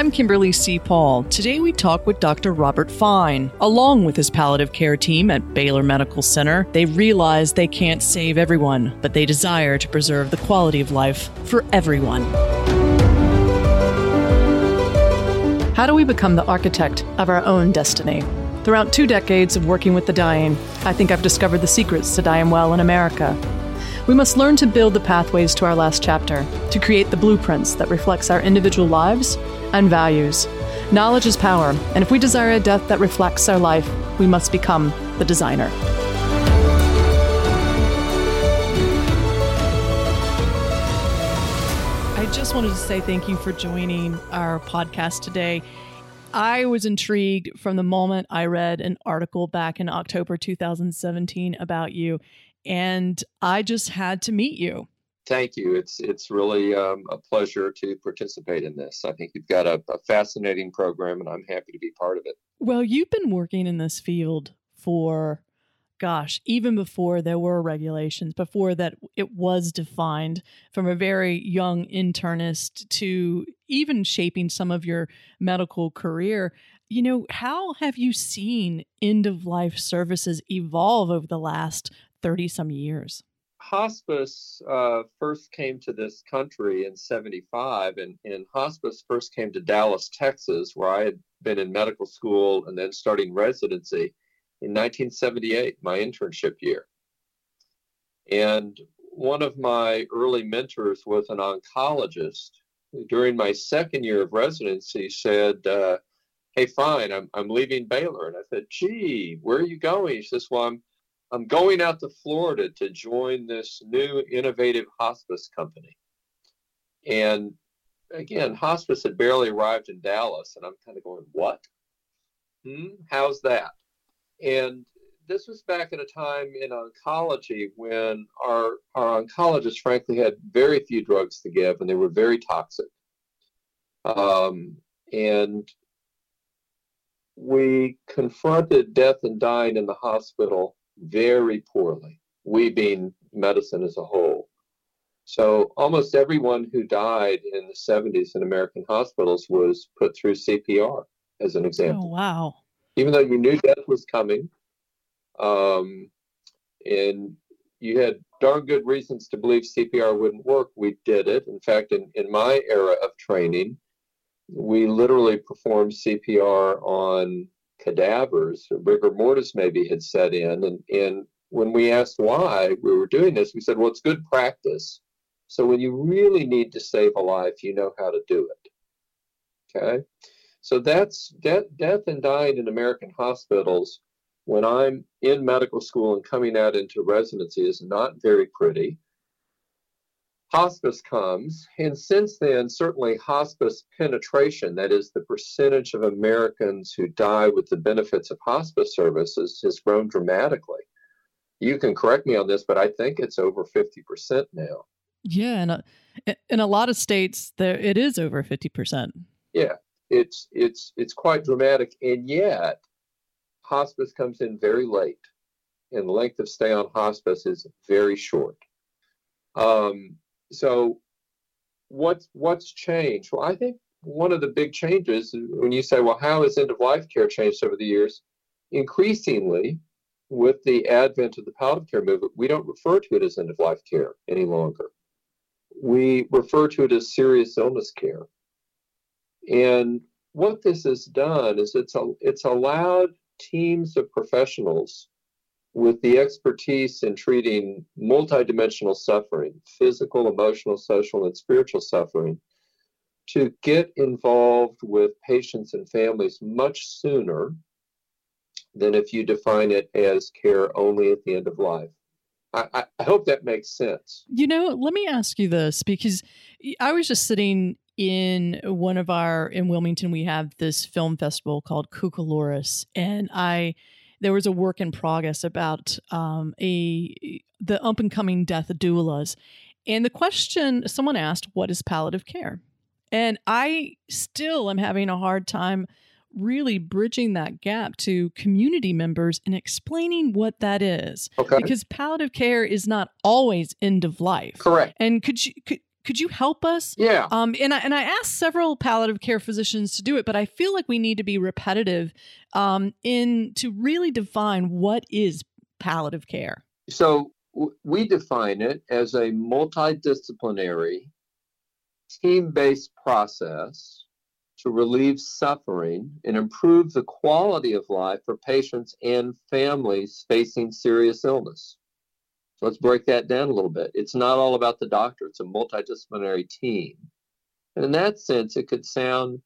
I'm Kimberly C. Paul. Today we talk with Dr. Robert Fine. Along with his palliative care team at Baylor Medical Center, they realize they can't save everyone, but they desire to preserve the quality of life for everyone. How do we become the architect of our own destiny? Throughout two decades of working with the dying, I think I've discovered the secrets to dying well in America. We must learn to build the pathways to our last chapter, to create the blueprints that reflects our individual lives and values. Knowledge is power, and if we desire a death that reflects our life, we must become the designer. I just wanted to say thank you for joining our podcast today. I was intrigued from the moment I read an article back in October 2017 about you, and I just had to meet you thank you. It's it's really um, a pleasure to participate in this. I think you've got a, a, fascinating program, and I'm happy to be part of it. Well, you've been working in this field for, gosh, even before there were regulations, before that it was defined from a very young internist to even shaping some of your medical career. You know, how have you seen end of life services evolve over the last 30 some years? Hospice uh, first came to this country in 75, and, and hospice first came to Dallas, Texas, where I had been in medical school and then starting residency in 1978, my internship year. And one of my early mentors was an oncologist during my second year of residency, said, uh, Hey, fine, I'm, I'm leaving Baylor. And I said, Gee, where are you going? He says, Well, I'm I'm going out to Florida to join this new innovative hospice company. And again, hospice had barely arrived in Dallas, and I'm kind of going, what? Hmm, how's that? And this was back in a time in oncology when our, our oncologists, frankly, had very few drugs to give, and they were very toxic. Um, and we confronted death and dying in the hospital very poorly, we being medicine as a whole. So almost everyone who died in the 70s in American hospitals was put through CPR, as an example. Oh, wow. Even though you knew death was coming, um, and you had darn good reasons to believe CPR wouldn't work, we did it. In fact, in, in my era of training, we literally performed CPR on cadavers, rigor mortis maybe had set in. And, and when we asked why we were doing this, we said, well, it's good practice. So when you really need to save a life, you know how to do it. Okay? So that's death, death and dying in American hospitals when I'm in medical school and coming out into residency is not very pretty hospice comes. And since then, certainly hospice penetration, that is the percentage of Americans who die with the benefits of hospice services, has grown dramatically. You can correct me on this, but I think it's over 50% now. Yeah, and uh, in a lot of states there it is over 50%. Yeah. It's it's it's quite dramatic and yet hospice comes in very late and the length of stay on hospice is very short. Um, so what's what's changed? Well, I think one of the big changes when you say, well, how has end of life care changed over the years? Increasingly, with the advent of the palliative care movement, we don't refer to it as end of life care any longer. We refer to it as serious illness care. And what this has done is it's it's allowed teams of professionals with the expertise in treating multidimensional suffering, physical, emotional, social, and spiritual suffering, to get involved with patients and families much sooner than if you define it as care only at the end of life. I, I, hope that makes sense. You know, let me ask you this because I was just sitting in one of our in Wilmington. We have this film festival called Cucalorus, and I there was a work in progress about um, a the up and coming death of doulas, and the question someone asked, "What is palliative care?" And I still am having a hard time really bridging that gap to community members and explaining what that is. Okay. Because palliative care is not always end of life. Correct. And could you could, could you help us? Yeah. Um, and I and I asked several palliative care physicians to do it, but I feel like we need to be repetitive um, in to really define what is palliative care. So w- we define it as a multidisciplinary, team-based process to relieve suffering and improve the quality of life for patients and families facing serious illness. So let's break that down a little bit. It's not all about the doctor, it's a multidisciplinary team. And in that sense, it could sound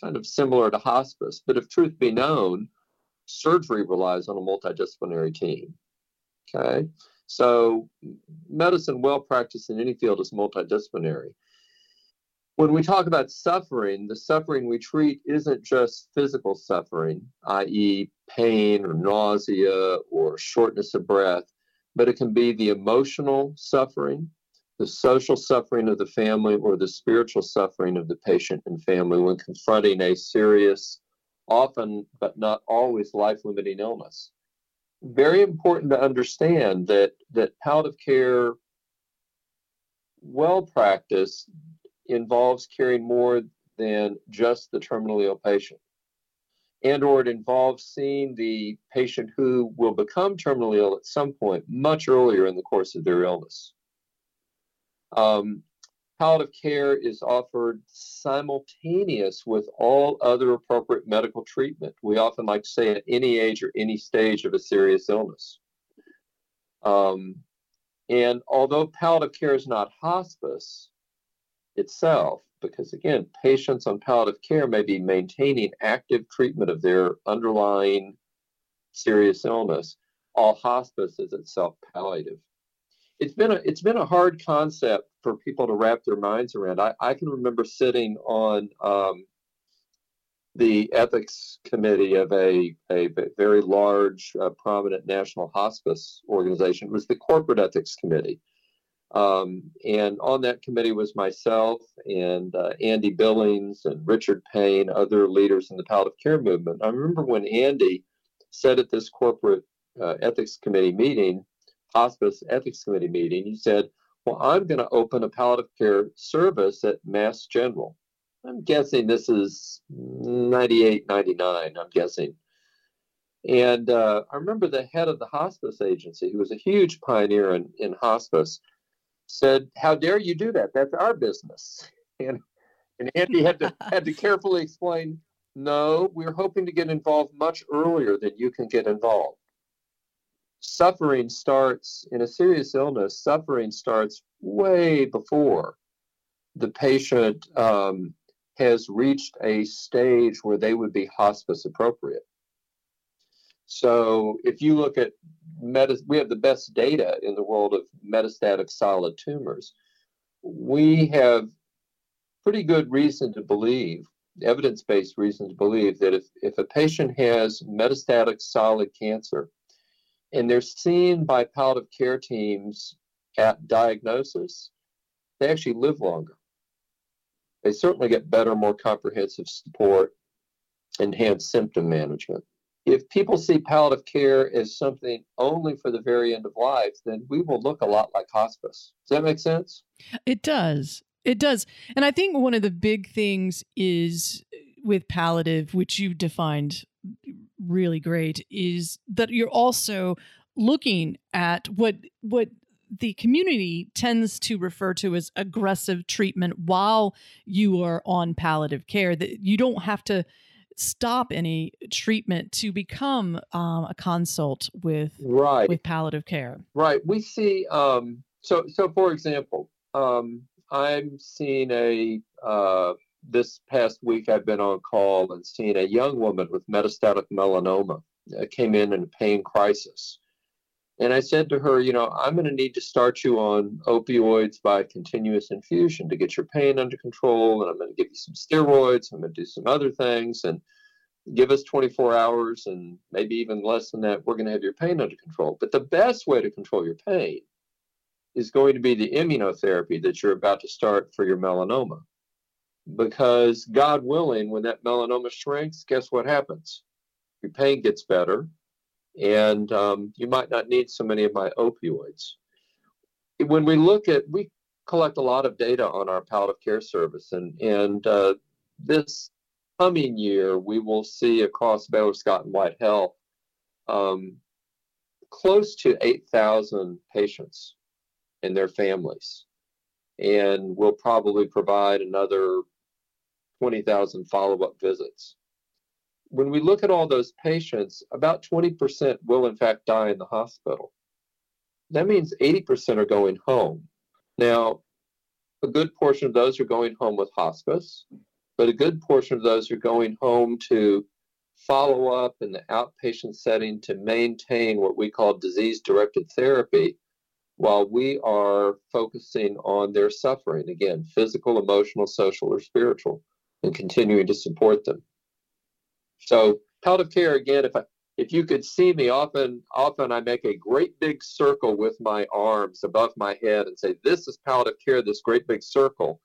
kind of similar to hospice, but if truth be known, surgery relies on a multidisciplinary team. Okay, so medicine well practiced in any field is multidisciplinary when we talk about suffering, the suffering we treat isn't just physical suffering, i.e., pain or nausea or shortness of breath, but it can be the emotional suffering, the social suffering of the family, or the spiritual suffering of the patient and family when confronting a serious, often but not always life limiting illness. Very important to understand that, that palliative care, well practiced, involves caring more than just the terminally ill patient and or it involves seeing the patient who will become terminally ill at some point much earlier in the course of their illness. Um, palliative care is offered simultaneous with all other appropriate medical treatment. We often like to say at any age or any stage of a serious illness. Um, and although palliative care is not hospice itself, because again, patients on palliative care may be maintaining active treatment of their underlying serious illness. All hospice is itself palliative. It's been a it's been a hard concept for people to wrap their minds around. I, I can remember sitting on um, the ethics committee of a, a very large, uh, prominent national hospice organization. It was the corporate ethics committee. Um, and on that committee was myself and uh, Andy Billings and Richard Payne, other leaders in the palliative care movement. I remember when Andy said at this corporate uh, ethics committee meeting, hospice ethics committee meeting, he said, Well, I'm going to open a palliative care service at Mass General. I'm guessing this is 98, 99, I'm guessing. And uh, I remember the head of the hospice agency, who was a huge pioneer in, in hospice, said, "How dare you do that? That's our business." And and Andy had to had to carefully explain, "No, we're hoping to get involved much earlier than you can get involved." Suffering starts in a serious illness. Suffering starts way before the patient um, has reached a stage where they would be hospice appropriate. So if you look at metas- we have the best data in the world of metastatic solid tumors. We have pretty good reason to believe, evidence based reason to believe, that if, if a patient has metastatic solid cancer and they're seen by palliative care teams at diagnosis, they actually live longer. They certainly get better, more comprehensive support, enhanced symptom management if people see palliative care as something only for the very end of life, then we will look a lot like hospice. Does that make sense? It does. It does. And I think one of the big things is uh, with palliative, which you defined really great, is that you're also looking at what what the community tends to refer to as aggressive treatment while you are on palliative care that you don't have to stop any treatment to become um, a consult with right with palliative care. Right. We see. Um, so so for example, um, I'm seeing a uh, this past week I've been on call and seeing a young woman with metastatic melanoma uh, came in in a pain crisis. And I said to her, you know, I'm going to need to start you on opioids by continuous infusion to get your pain under control. And I'm going to give you some steroids. I'm going to do some other things. And give us 24 hours and maybe even less than that, we're going to have your pain under control. But the best way to control your pain is going to be the immunotherapy that you're about to start for your melanoma. Because God willing, when that melanoma shrinks, guess what happens? Your pain gets better and um, you might not need so many of my opioids. When we look at, we collect a lot of data on our palliative care service, and and uh, this coming year we will see across Baylor Scott and White Health um, close to 8,000 patients and their families, and we'll probably provide another 20,000 follow-up visits. When we look at all those patients, about 20% will in fact die in the hospital. That means 80% are going home. Now, a good portion of those are going home with hospice, but a good portion of those are going home to follow up in the outpatient setting to maintain what we call disease directed therapy while we are focusing on their suffering again, physical, emotional, social, or spiritual, and continuing to support them. So, palliative care again, if I if you could see me often often i make a great big circle with my arms above my head and say this is palliative care this great big circle.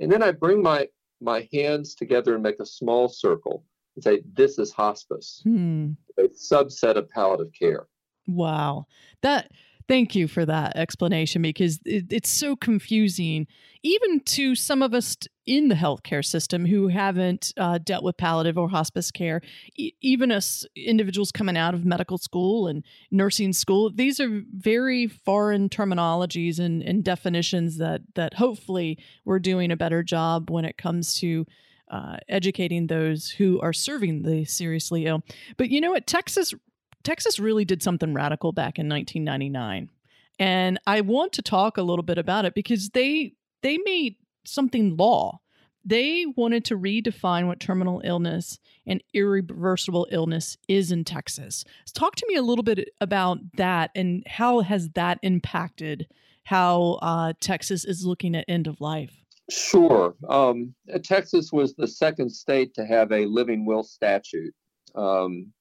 And then i bring my my hands together and make a small circle and say this is hospice. Hmm. a subset of palliative care wow. That Thank you for that explanation because it, it's so confusing, even to some of us in the healthcare system who haven't uh, dealt with palliative or hospice care. E- even us individuals coming out of medical school and nursing school, these are very foreign terminologies and, and definitions that that hopefully we're doing a better job when it comes to. Uh, educating those who are serving the seriously ill. But you know what? Texas Texas really did something radical back in 1999. And I want to talk a little bit about it because they they made something law. They wanted to redefine what terminal illness and irreversible illness is in Texas. Talk to me a little bit about that and how has that impacted how uh, Texas is looking at end of life? Sure. Um, Texas was the second state to have a living will statute. Um,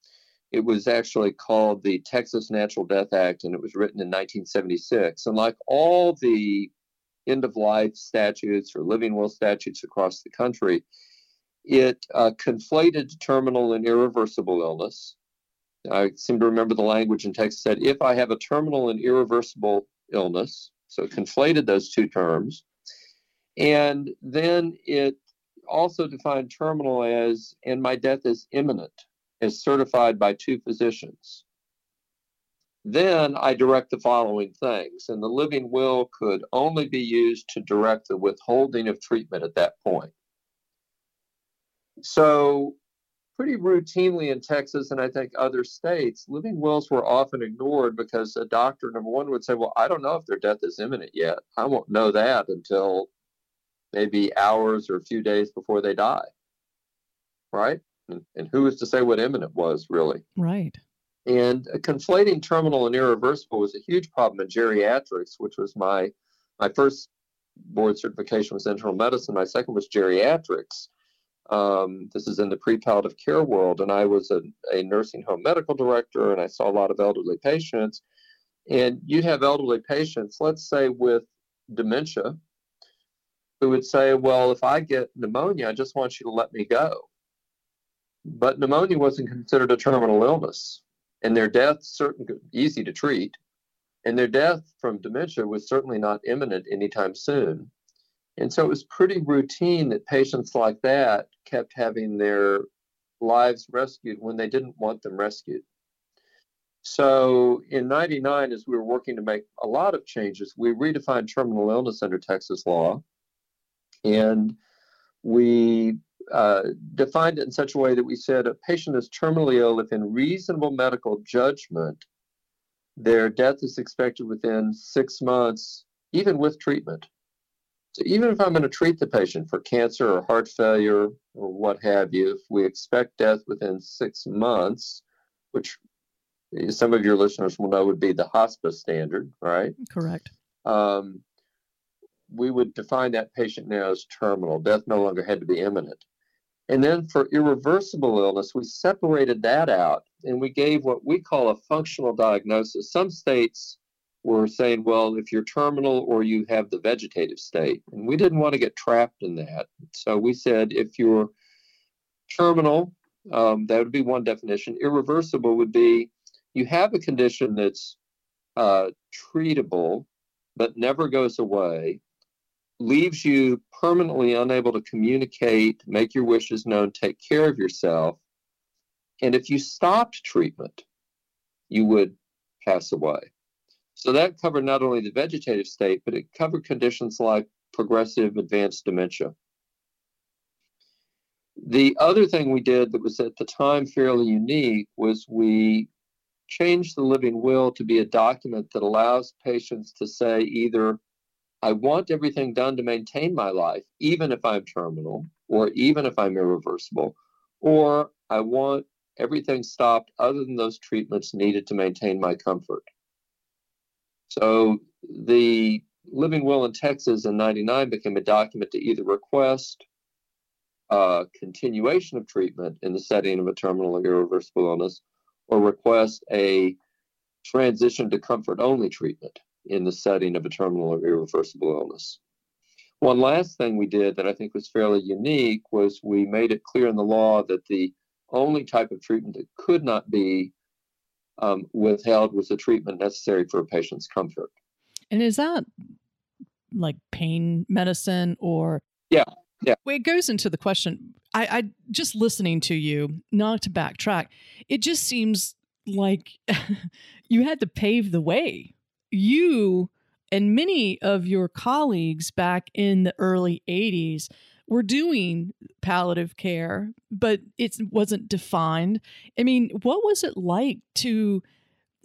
it was actually called the Texas Natural Death Act, and it was written in 1976. And like all the end of life statutes or living will statutes across the country, it uh, conflated terminal and irreversible illness. I seem to remember the language in Texas said, if I have a terminal and irreversible illness, so it conflated those two terms. And then it also defined terminal as, and my death is imminent as certified by two physicians. Then I direct the following things, and the living will could only be used to direct the withholding of treatment at that point. So, pretty routinely in Texas and I think other states, living wills were often ignored because a doctor, number one, would say, Well, I don't know if their death is imminent yet. I won't know that until maybe hours or a few days before they die. Right? And, and who is to say what imminent was, really? Right. And conflating terminal and irreversible was a huge problem in geriatrics, which was my my first board certification was internal medicine. My second was geriatrics. Um, this is in the pre-palliative care world, and I was a, a nursing home medical director, and I saw a lot of elderly patients. And you'd have elderly patients, let's say with dementia, who would say, "Well, if I get pneumonia, I just want you to let me go." But pneumonia wasn't considered a terminal illness, and their death certain easy to treat, and their death from dementia was certainly not imminent anytime soon. And so it was pretty routine that patients like that kept having their lives rescued when they didn't want them rescued. So in 99, as we were working to make a lot of changes, we redefined terminal illness under Texas law. And we uh, defined it in such a way that we said a patient is terminally ill if, in reasonable medical judgment, their death is expected within six months, even with treatment. So, even if I'm going to treat the patient for cancer or heart failure or what have you, if we expect death within six months, which some of your listeners will know would be the hospice standard, right? Correct. Um, we would define that patient now as terminal. Death no longer had to be imminent. And then for irreversible illness, we separated that out and we gave what we call a functional diagnosis. Some states were saying, well, if you're terminal or you have the vegetative state, and we didn't want to get trapped in that. So we said if you're terminal, um, that would be one definition. Irreversible would be you have a condition that's uh, treatable but never goes away, leaves you permanently unable to communicate, make your wishes known, take care of yourself. And if you stopped treatment, you would pass away. So that covered not only the vegetative state, but it covered conditions like progressive advanced dementia. The other thing we did that was at the time fairly unique was we changed the living will to be a document that allows patients to say either, I want everything done to maintain my life, even if I'm terminal or even if I'm irreversible, or I want everything stopped other than those treatments needed to maintain my comfort. So the living will in Texas in 99 became a document to either request uh, continuation of treatment in the setting of a terminal or irreversible illness or request a transition to comfort only treatment in the setting of a terminal or irreversible illness. One last thing we did that I think was fairly unique was we made it clear in the law that the only type of treatment that could not be um, withheld was the treatment necessary for a patient's comfort. And is that like pain medicine or? Yeah, yeah. It goes into the question. I, I just listening to you, not to backtrack, it just seems like you had to pave the way. You and many of your colleagues back in the early 80s were doing palliative care, but it wasn't defined. I mean, what was it like to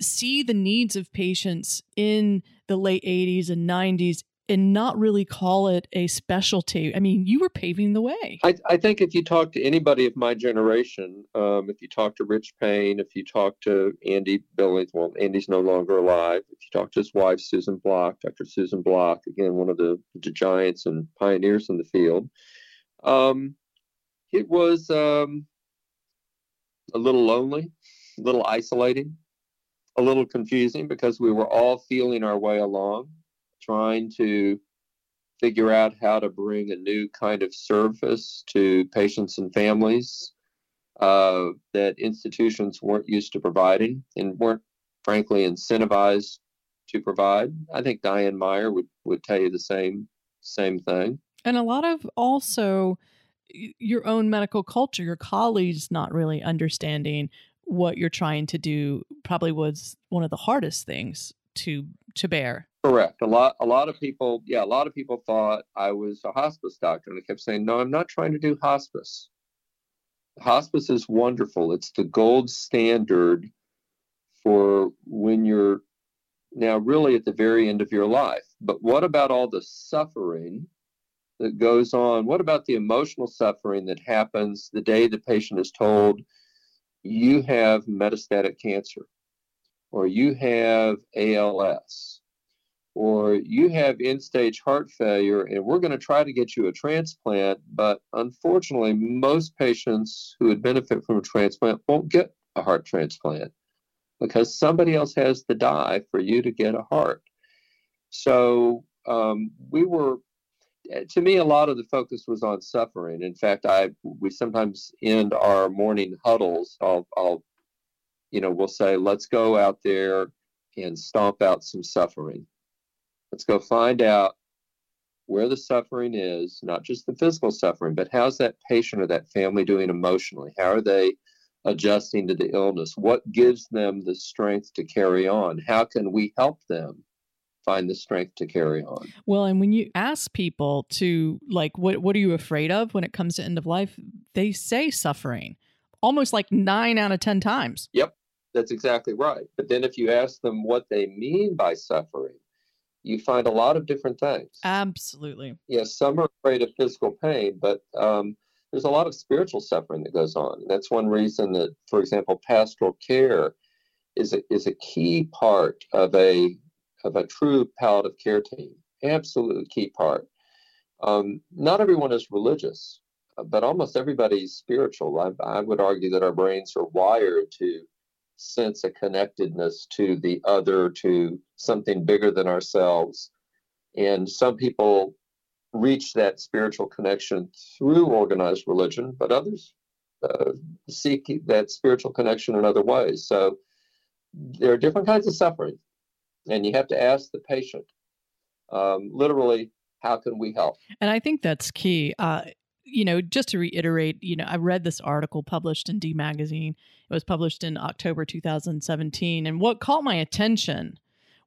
see the needs of patients in the late 80s and 90s and not really call it a specialty. I mean, you were paving the way. I, I think if you talk to anybody of my generation, um, if you talk to Rich Payne, if you talk to Andy Billings, well, Andy's no longer alive. If you talk to his wife, Susan Block, Dr. Susan Block, again, one of the, the giants and pioneers in the field, um, it was um, a little lonely, a little isolating, a little confusing because we were all feeling our way along trying to figure out how to bring a new kind of service to patients and families uh, that institutions weren't used to providing and weren't, frankly, incentivized to provide. I think Diane Meier would, would tell you the same same thing. And a lot of also your own medical culture, your colleagues not really understanding what you're trying to do probably was one of the hardest things to to bear. Correct. A lot a lot of people, yeah, a lot of people thought I was a hospice doctor and I kept saying, "No, I'm not trying to do hospice." Hospice is wonderful. It's the gold standard for when you're now really at the very end of your life. But what about all the suffering that goes on? What about the emotional suffering that happens the day the patient is told you have metastatic cancer or you have ALS or you have end stage heart failure and we're going to try to get you a transplant, but unfortunately, most patients who would benefit from a transplant won't get a heart transplant because somebody else has to die for you to get a heart. So um, we were, to me, a lot of the focus was on suffering. In fact, I we sometimes end our morning huddles. I'll, I'll you know, we'll say, let's go out there and stomp out some suffering Let's go find out where the suffering is, not just the physical suffering, but how's that patient or that family doing emotionally? How are they adjusting to the illness? What gives them the strength to carry on? How can we help them find the strength to carry on? Well, and when you ask people to like what what are you afraid of when it comes to end of life, they say suffering. Almost like 9 out of 10 times. Yep. That's exactly right. But then if you ask them what they mean by suffering, you find a lot of different things. Absolutely. Yes, some are afraid of physical pain, but um, there's a lot of spiritual suffering that goes on. That's one reason that, for example, pastoral care is a, is a key part of a of a true palliative care team. Absolutely key part. Um, not everyone is religious, but almost everybody's spiritual. I, I would argue that our brains are wired to sense a connectedness to the other, to something bigger than ourselves. And some people reach that spiritual connection through organized religion, but others uh, seek that spiritual connection in other ways. So there are different kinds of suffering, and you have to ask the patient um, literally, How can we help? And I think that's key. Uh, you know, just to reiterate, you know, I read this article published in D Magazine. It was published in October 2017. And what caught my attention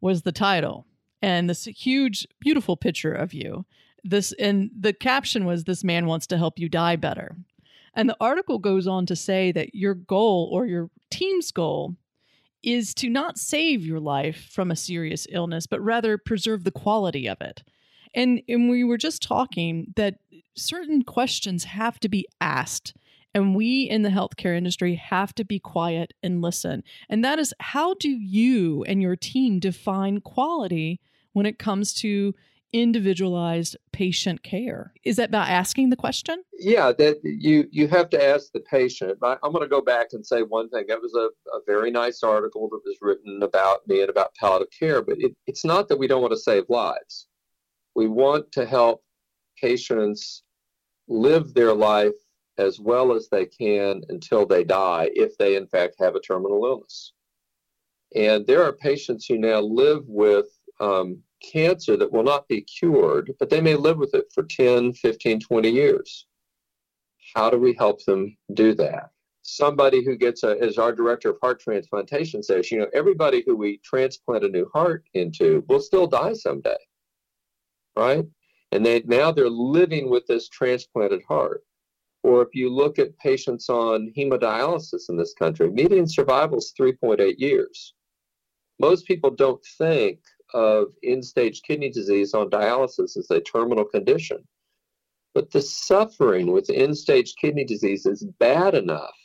was the title and this huge, beautiful picture of you. This and the caption was this man wants to help you die better. And the article goes on to say that your goal or your team's goal is to not save your life from a serious illness, but rather preserve the quality of it. And, and we were just talking that certain questions have to be asked. And we in the healthcare industry have to be quiet and listen. And that is how do you and your team define quality when it comes to individualized patient care? Is that by asking the question? Yeah, that you you have to ask the patient. I, am going to go back and say one thing. That was a, a, very nice article that was written about me and about palliative care, but it, it's not that we don't want to save lives. We want to help patients live their life as well as they can until they die, if they in fact have a terminal illness. And there are patients who now live with um, cancer that will not be cured, but they may live with it for 10, 15, 20 years. How do we help them do that? Somebody who gets a, as our director of heart transplantation says, you know, everybody who we transplant a new heart into will still die someday, right? And they now they're living with this transplanted heart. Or if you look at patients on hemodialysis in this country, median survival is 3.8 years. Most people don't think of end stage kidney disease on dialysis as a terminal condition. But the suffering with end stage kidney disease is bad enough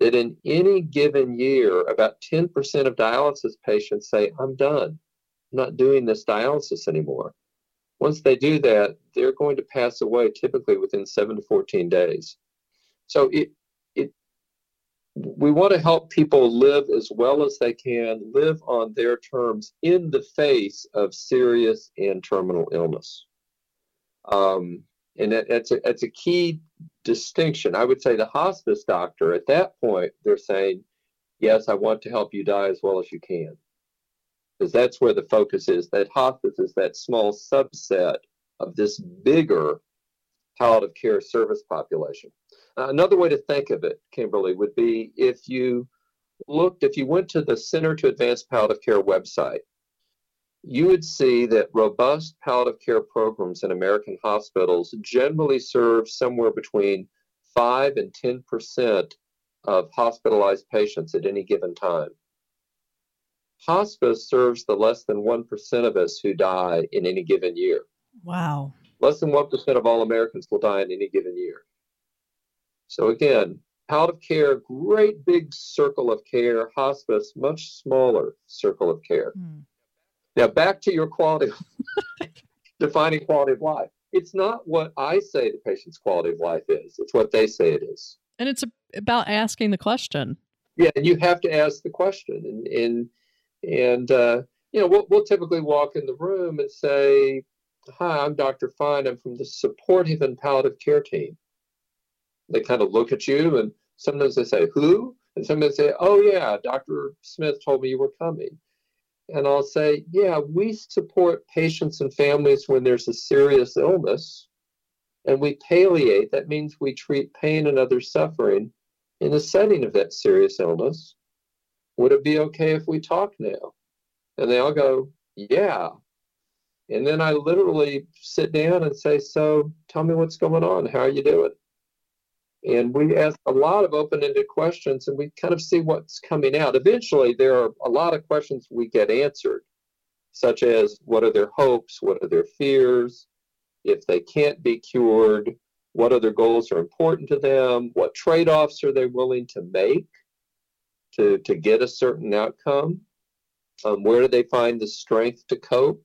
that in any given year, about 10% of dialysis patients say, I'm done. I'm not doing this dialysis anymore. Once they do that, they're going to pass away typically within 7 to 14 days. So it, it, we want to help people live as well as they can, live on their terms in the face of serious and terminal illness. Um, and that, that's, a, that's a key distinction. I would say the hospice doctor, at that point, they're saying, Yes, I want to help you die as well as you can. Because that's where the focus is. That hospice is that small subset of this bigger palliative care service population. Uh, another way to think of it, Kimberly, would be if you looked, if you went to the Center to Advance Palliative Care website, you would see that robust palliative care programs in American hospitals generally serve somewhere between 5 and 10% of hospitalized patients at any given time. Hospice serves the less than 1% of us who die in any given year. Wow. Less than 1% of all Americans will die in any given year. So again, palliative care, great big circle of care, hospice, much smaller circle of care. Mm. Now back to your quality, defining quality of life. It's not what I say the patient's quality of life is. It's what they say it is. And it's about asking the question. Yeah, and you have to ask the question. And and and uh, you know, we'll, we'll typically walk in the room and say, "Hi, I'm Dr. Fine. I'm from the supportive and palliative care team." they kind of look at you and sometimes they say, Who? And sometimes they say, Oh, yeah, Dr. Smith told me you were coming. And I'll say, Yeah, we support patients and families when there's a serious illness and we palliate. That means we treat pain and other suffering in the setting of that serious illness. Would it be okay if we talk now? And they all go, Yeah. And then I literally sit down and say, So tell me what's going on. How are you doing? And we ask a lot of open ended questions and we kind of see what's coming out. Eventually, there are a lot of questions we get answered, such as what are their hopes? What are their fears? If they can't be cured, what other goals are important to them? What trade offs are they willing to make to, to get a certain outcome? Um, where do they find the strength to cope?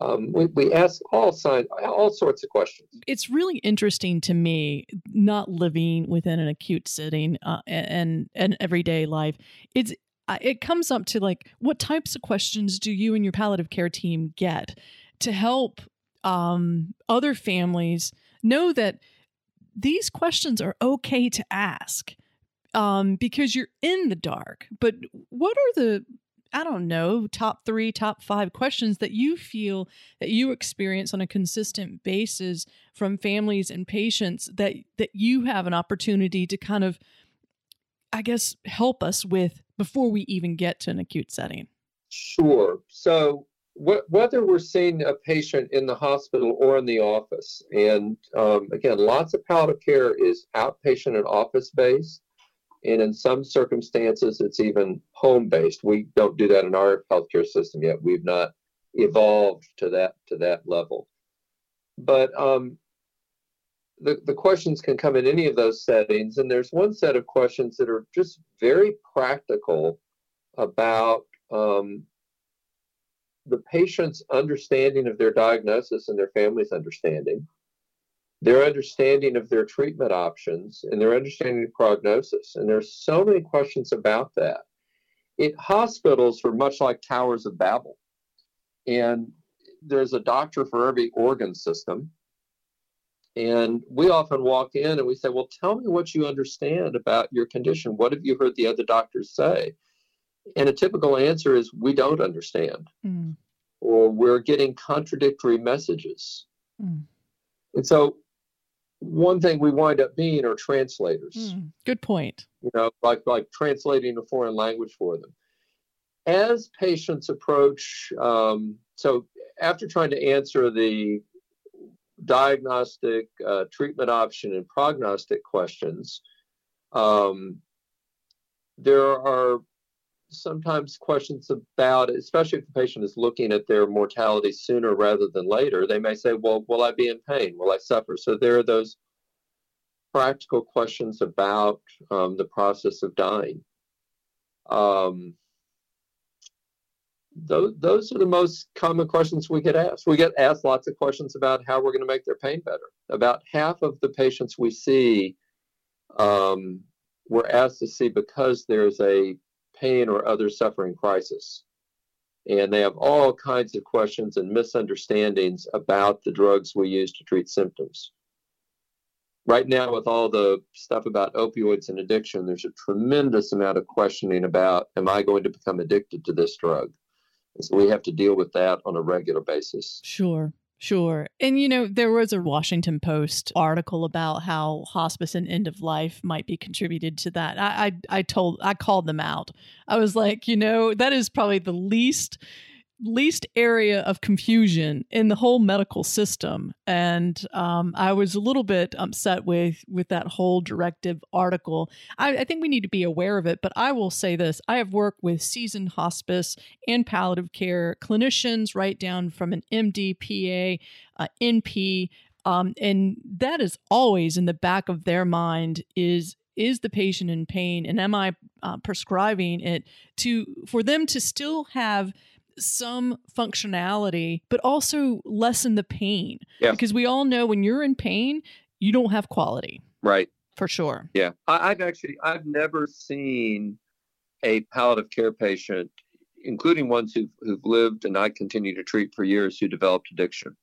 Um, we, we ask all sign, all sorts of questions. It's really interesting to me, not living within an acute setting uh, and and everyday life. It's it comes up to like, what types of questions do you and your palliative care team get to help um, other families know that these questions are okay to ask um, because you're in the dark. But what are the I don't know, top three, top five questions that you feel that you experience on a consistent basis from families and patients that that you have an opportunity to kind of, I guess, help us with before we even get to an acute setting? Sure. So wh- whether we're seeing a patient in the hospital or in the office, and um, again, lots of palliative care is outpatient and office based and in some circumstances, it's even home based. We don't do that in our healthcare system yet. We've not evolved to that to that level. But um, the, the questions can come in any of those settings. And there's one set of questions that are just very practical about um, the patient's understanding of their diagnosis and their family's understanding their understanding of their treatment options and their understanding of prognosis. And there's so many questions about that. It hospitals are much like towers of Babel. And there's a doctor for every organ system. And we often walk in and we say, Well, tell me what you understand about your condition. What have you heard the other doctors say? And a typical answer is, We don't understand. Mm. Or we're getting contradictory messages. Mm. And so one thing we wind up being are translators. Mm, good point. You know, like like translating a foreign language for them. As patients approach, um, so after trying to answer the diagnostic, uh, treatment option, and prognostic questions, um, there are sometimes questions about, especially if the patient is looking at their mortality sooner rather than later, they may say, well, will I be in pain? Will I suffer? So there are those practical questions about um, the process of dying. Um, those, those are the most common questions we get asked. We get asked lots of questions about how we're going to make their pain better. About half of the patients we see, um, we're asked to see because there's a pain or other suffering crisis. And they have all kinds of questions and misunderstandings about the drugs we use to treat symptoms. Right now, with all the stuff about opioids and addiction, there's a tremendous amount of questioning about Am I going to become addicted to this drug? And so we have to deal with that on a regular basis. Sure. Sure. And, you know, there was a Washington Post article about how hospice and end of life might be contributed to that. I, I, I told, I called them out. I was like, you know, that is probably the least least area of confusion in the whole medical system. And um, i was a little bit upset with with that whole directive article. I, I, think we need to be aware of it but i will say this. I have worked with seasoned hospice and palliative care clinicians right down from an md pa uh, np um, and that is always in the back of their mind is is the patient in pain and am i uh, prescribing it to for them to still have some functionality, but also lessen the pain. Yeah. Because we all know when you're in pain, you don't have quality. Right. For sure. Yeah. I, I've actually I've never seen a palliative care patient, including ones who've, who've lived and I continue to treat for years who developed addiction.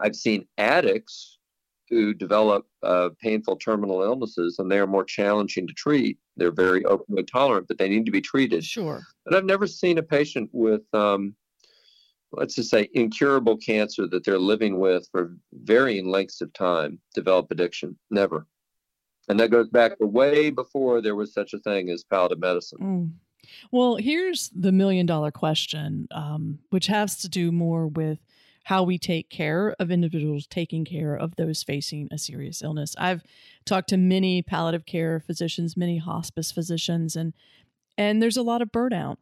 I've seen addicts who develop uh, painful terminal illnesses and they are more challenging to treat. They're very opioid tolerant, but they need to be treated. Sure. But I've never seen a patient with, um, let's just say, incurable cancer that they're living with for varying lengths of time develop addiction. Never. And that goes back to way before there was such a thing as palliative medicine. Mm. Well, here's the million dollar question, um, which has to do more with how we take care of individuals taking care of those facing a serious illness. I've talked to many palliative care physicians, many hospice physicians, and and there's a lot of burnout.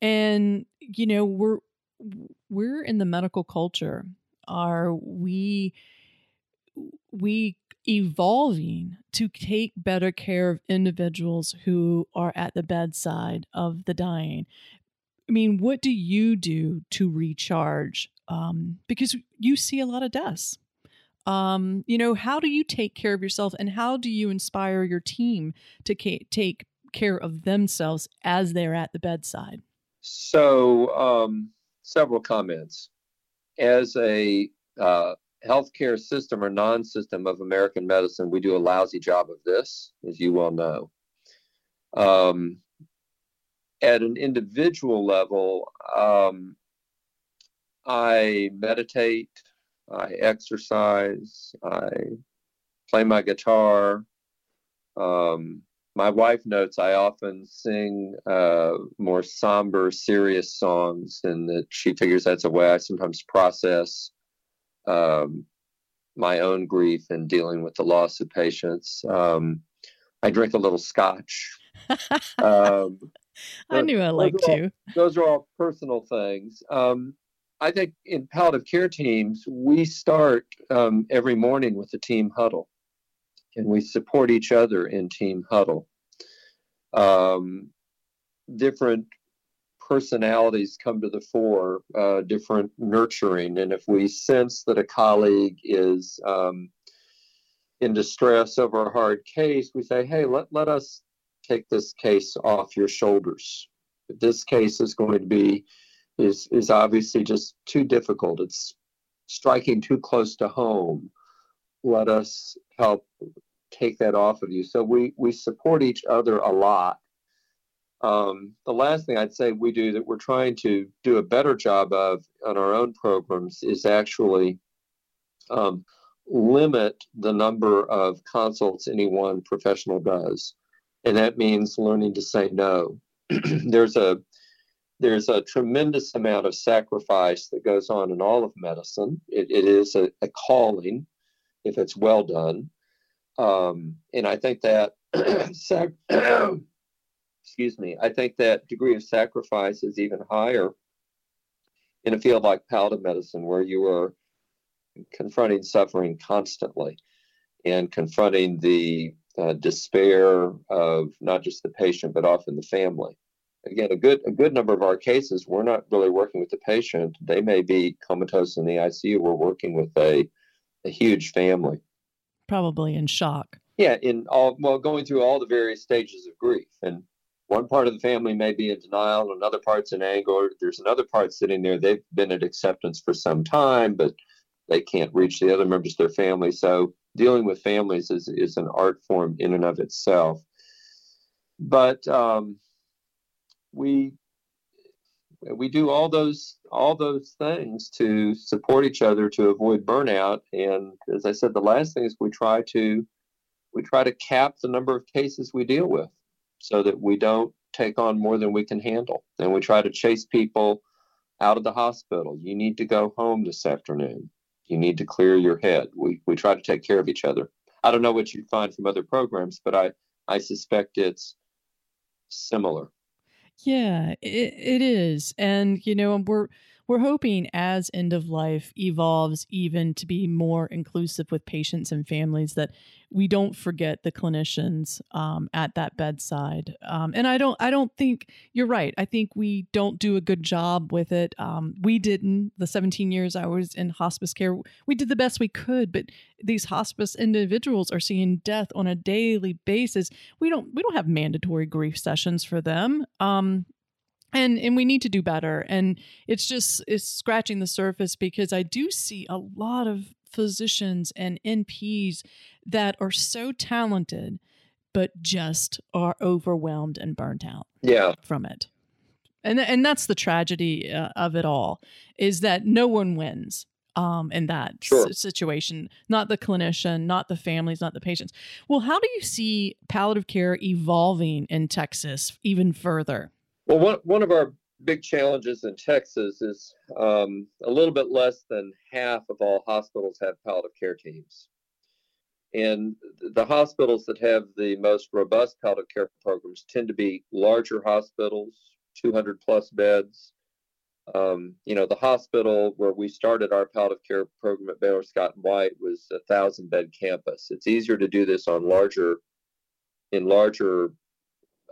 And you know, we're we're in the medical culture. Are we we evolving to take better care of individuals who are at the bedside of the dying? I mean, what do you do to recharge um, because you see a lot of deaths. Um, you know, how do you take care of yourself and how do you inspire your team to ca- take care of themselves as they're at the bedside? So, um, several comments. As a uh, healthcare system or non system of American medicine, we do a lousy job of this, as you well know. Um, at an individual level, um, I meditate, I exercise, I play my guitar. Um, my wife notes I often sing uh, more somber, serious songs, and that she figures that's a way I sometimes process um, my own grief and dealing with the loss of patients. Um, I drink a little scotch. um, I knew I liked to. Those are all personal things. Um, I think in palliative care teams, we start um, every morning with a team huddle, and we support each other in team huddle. Um, different personalities come to the fore, uh, different nurturing, and if we sense that a colleague is um, in distress over a hard case, we say, "Hey, let let us take this case off your shoulders. This case is going to be is is obviously just too difficult. It's striking too close to home. Let us help take that off of you. So we we support each other a lot. Um, the last thing I'd say we do that we're trying to do a better job of on our own programs is actually um, limit the number of consults any one professional does and that means learning to say no. there's a there's a tremendous amount of sacrifice that goes on in all of medicine. it, it is a, a, calling if it's well done, um, and I think that sac- excuse me, I think that degree of sacrifice is even higher in a field like palliative medicine, where you are confronting suffering constantly and confronting the uh, despair of not just the patient but often the family. Again, a good a good number of our cases, we're not really working with the patient. They may be comatose in the ICU. We're working with a a huge family, probably in shock. Yeah, in all well, going through all the various stages of grief, and one part of the family may be in denial, another part's in anger. There's another part sitting there. They've been at acceptance for some time, but they can't reach the other members of their family. So dealing with families is, is an art form in and of itself. But um, we we do all those all those things to support each other to avoid burnout. And as I said, the last thing is we try to we try to cap the number of cases we deal with so that we don't take on more than we can handle. And we try to chase people out of the hospital. You need to go home this afternoon. You need to clear your head. We, we try to take care of each other. I don't know what you find from other programs, but I, I suspect it's similar. Yeah, it, it is. And, you know, we're, we're hoping as end of life evolves even to be more inclusive with patients and families that we don't forget the clinicians um, at that bedside. Um, and I don't I don't think you're right. I think we don't do a good job with it. Um, we didn't. The 17 years I was in hospice care, we did the best we could. But these hospice individuals are seeing death on a daily basis. We don't we don't have mandatory grief sessions for them. Um, and and we need to do better. And it's just it's scratching the surface because i do see a lot of physicians and nps that are so talented but just are overwhelmed and burnt out yeah. from it. And and that's the tragedy uh, of it all is that no one wins um, in that sure. s- situation. Not the clinician not the families not the patients. Well how do you see palliative care evolving in texas even further well, one, one of our big challenges in Texas is um, a little bit less than half of all hospitals have palliative care teams. And the hospitals that have the most robust palliative care programs tend to be larger hospitals, 200 plus beds. Um, you know, the hospital where we started our palliative care program at Baylor Scott and White was a thousand bed campus. It's easier to do this on larger, in larger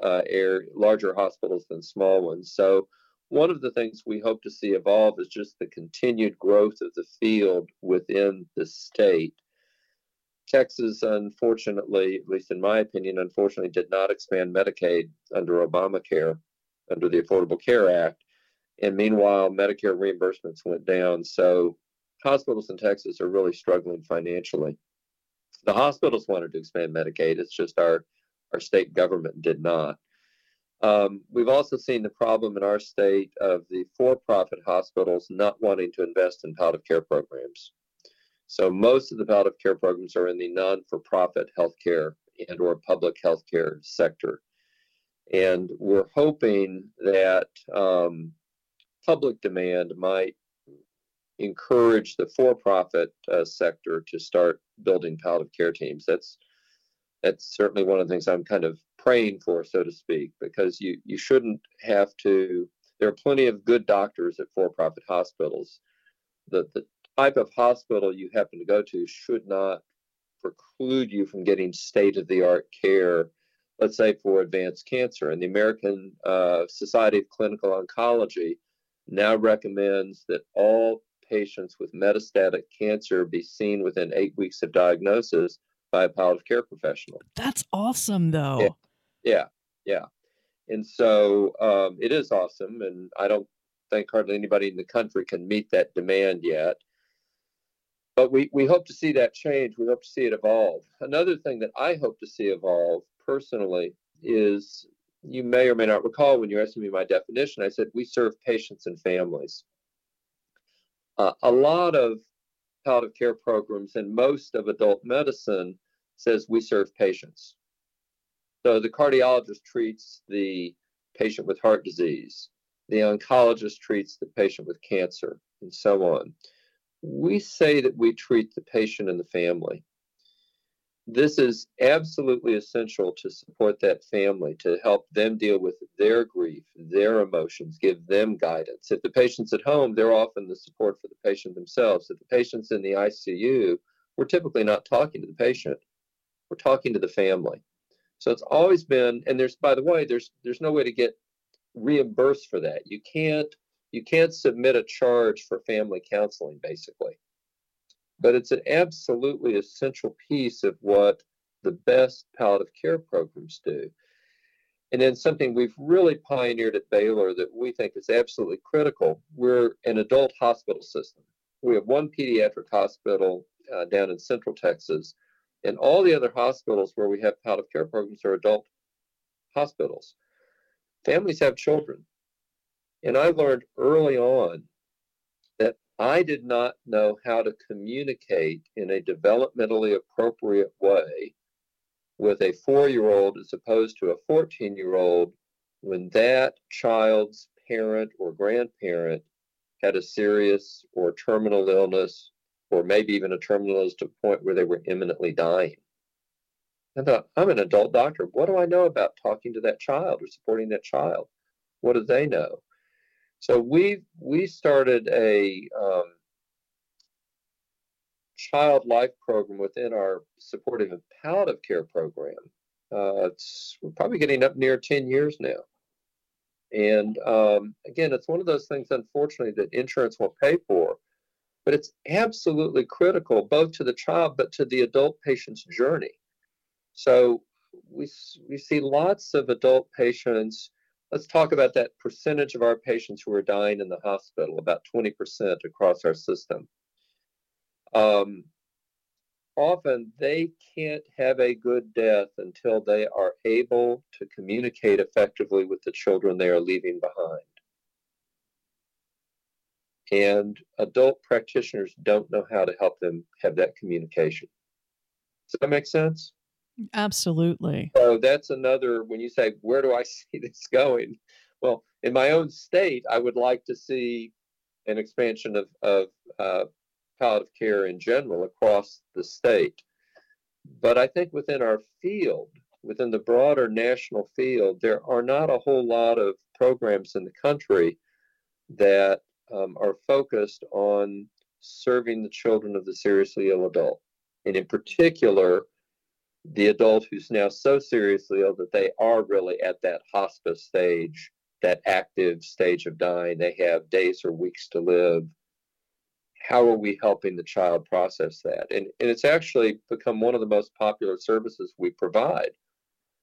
uh, air, larger hospitals than small ones. So one of the things we hope to see evolve is just the continued growth of the field within the state. Texas, unfortunately, at least in my opinion, unfortunately did not expand Medicaid under Obamacare, under the Affordable Care Act. And meanwhile, Medicare reimbursements went down. So hospitals in Texas are really struggling financially. The hospitals wanted to expand Medicaid. It's just our our state government did not. Um, we've also seen the problem in our state of the for-profit hospitals not wanting to invest in palliative care programs. So most of the palliative care programs are in the non-for-profit healthcare and or public healthcare sector. And we're hoping that um, public demand might encourage the for-profit uh, sector to start building palliative care teams. That's that's certainly one of the things I'm kind of praying for, so to speak, because you you shouldn't have to. There are plenty of good doctors at for-profit hospitals. The the type of hospital you happen to go to should not preclude you from getting state-of-the-art care. Let's say for advanced cancer, and the American uh, Society of Clinical Oncology now recommends that all patients with metastatic cancer be seen within eight weeks of diagnosis by a palliative care professional. That's awesome, though. Yeah, yeah. yeah. And so um, it is awesome, and I don't think hardly anybody in the country can meet that demand yet. But we, we hope to see that change. We hope to see it evolve. Another thing that I hope to see evolve personally is you may or may not recall when you asked me my definition, I said we serve patients and families. Uh, a lot of palliative care programs and most of adult medicine says we serve patients. So the cardiologist treats the patient with heart disease, the oncologist treats the patient with cancer, and so on. We say that we treat the patient and the family this is absolutely essential to support that family, to help them deal with their grief, their emotions, give them guidance. If the patient's at home, they're often the support for the patient themselves. If the patient's in the ICU, we're typically not talking to the patient, we're talking to the family. So it's always been, and there's, by the way, there's there's no way to get reimbursed for that. You can't you can't submit a charge for family counseling, basically but it's an absolutely essential piece of what the best palliative care programs do. And then something we've really pioneered at Baylor that we think is absolutely critical we're an adult hospital system. We have one pediatric hospital uh, down in central Texas, and all the other hospitals where we have palliative care programs are adult hospitals. Families have children. And I learned early on that I did not know how to communicate in a developmentally appropriate way with a four year old as opposed to a 14 year old when that child's parent or grandparent had a serious or terminal illness, or maybe even a terminal illness to the point where they were imminently dying. I thought, I'm an adult doctor. What do I know about talking to that child or supporting that child? What do they know? So we we started a um, child life program within our supportive and palliative care program. Uh, it's we're probably getting up near 10 years now. And um, again, it's one of those things, unfortunately, that insurance won't pay for, but it's absolutely critical both to the child but to the adult patient's journey. So we, we see lots of adult patients Let's talk about that percentage of our patients who are dying in the hospital, about 20% across our system. Um, often they can't have a good death until they are able to communicate effectively with the children they are leaving behind. And adult practitioners don't know how to help them have that communication. Does that make sense? Absolutely. So that's another, when you say, where do I see this going? Well, in my own state, I would like to see an expansion of, of uh, palliative care in general across the state. But I think within our field, within the broader national field, there are not a whole lot of programs in the country that um, are focused on serving the children of the seriously ill adult. And in particular, the adult who's now so seriously ill that they are really at that hospice stage, that active stage of dying. They have days or weeks to live. How are we helping the child process that? And, and it's actually become one of the most popular services we provide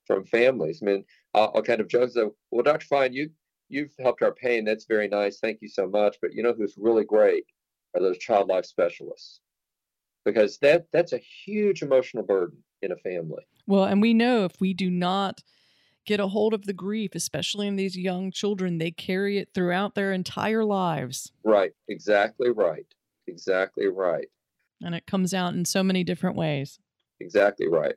from families. I mean, I'll, I'll kind of joke, that, well, Dr. Fine, you, you've helped our pain. That's very nice. Thank you so much. But you know who's really great are those child life specialists because that that's a huge emotional burden in a family. Well, and we know if we do not get a hold of the grief, especially in these young children. They carry it throughout their entire lives. Right. Exactly right. Exactly right. And it comes out in so many different ways. Exactly right.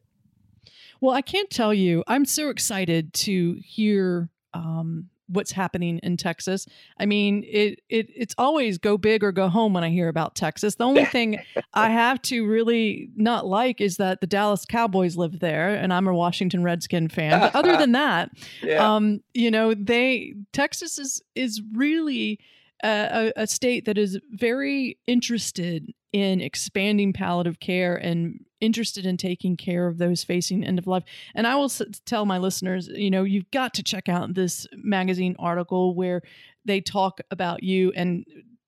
Well, I can't tell you. I'm so excited to hear um, what's happening in Texas. I mean, it it it's always go big or go home when I hear about Texas. The only thing I have to really not like is that the Dallas Cowboys live there and I'm a Washington Redskin fan. But other than that, yeah. um, you know, they Texas is is really a, a, state that is very interested in expanding palliative care and interested in taking care of those facing end of life. And I will s- tell my listeners, you know, you've got to check out this magazine article where they talk about you and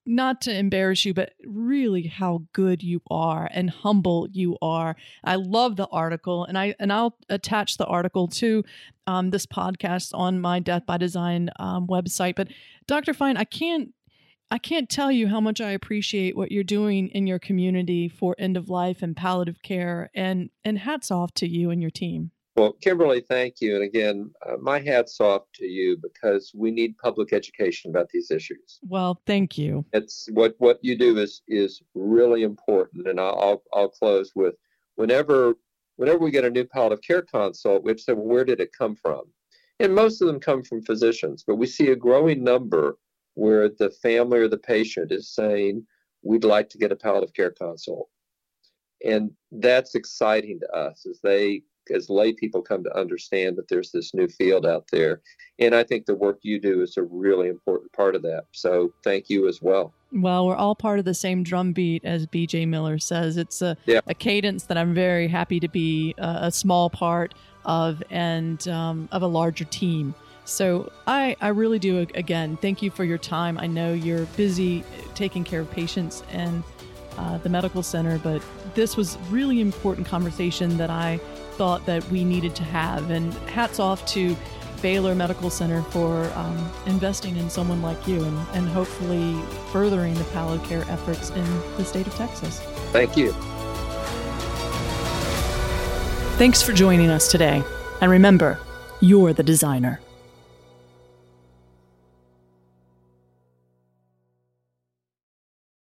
not to embarrass you, but really how good you are and humble you are. I love the article, and I and I'll attach the article to um, this podcast on my Death by Design um, website. But Dr. Fine, I can't I can't tell you how much I appreciate what you're doing in your community for end of life and palliative care, and and hats off to you and your team. Well, Kimberly, thank you. And again, uh, my hat's off to you because we need public education about these issues. Well, thank you. It's what what you do is is really important. And I'll I'll, I'll close with whenever whenever we get a new palliative care consult, we have to say, well, where did it come from? And most of them come from physicians, but we see a growing number where the family or the patient is saying, we'd like to get a palliative care consult. And that's exciting to us as they, as lay people come to understand that there's this new field out there. And I think the work you do is a really important part of that. So thank you as well. Well, we're all part of the same drumbeat, as BJ Miller says. It's a, yeah. a cadence that I'm very happy to be a, a small part of and um, of a larger team. So I, I really do, again, thank you for your time. I know you're busy taking care of patients and uh, the medical center, but this was really important conversation that I thought that we needed to have. And hats off to Baylor Medical Center for um, investing in someone like you and, and hopefully furthering the palliative care efforts in the state of Texas. Thank you. Thanks for joining us today. And remember, you're the designer.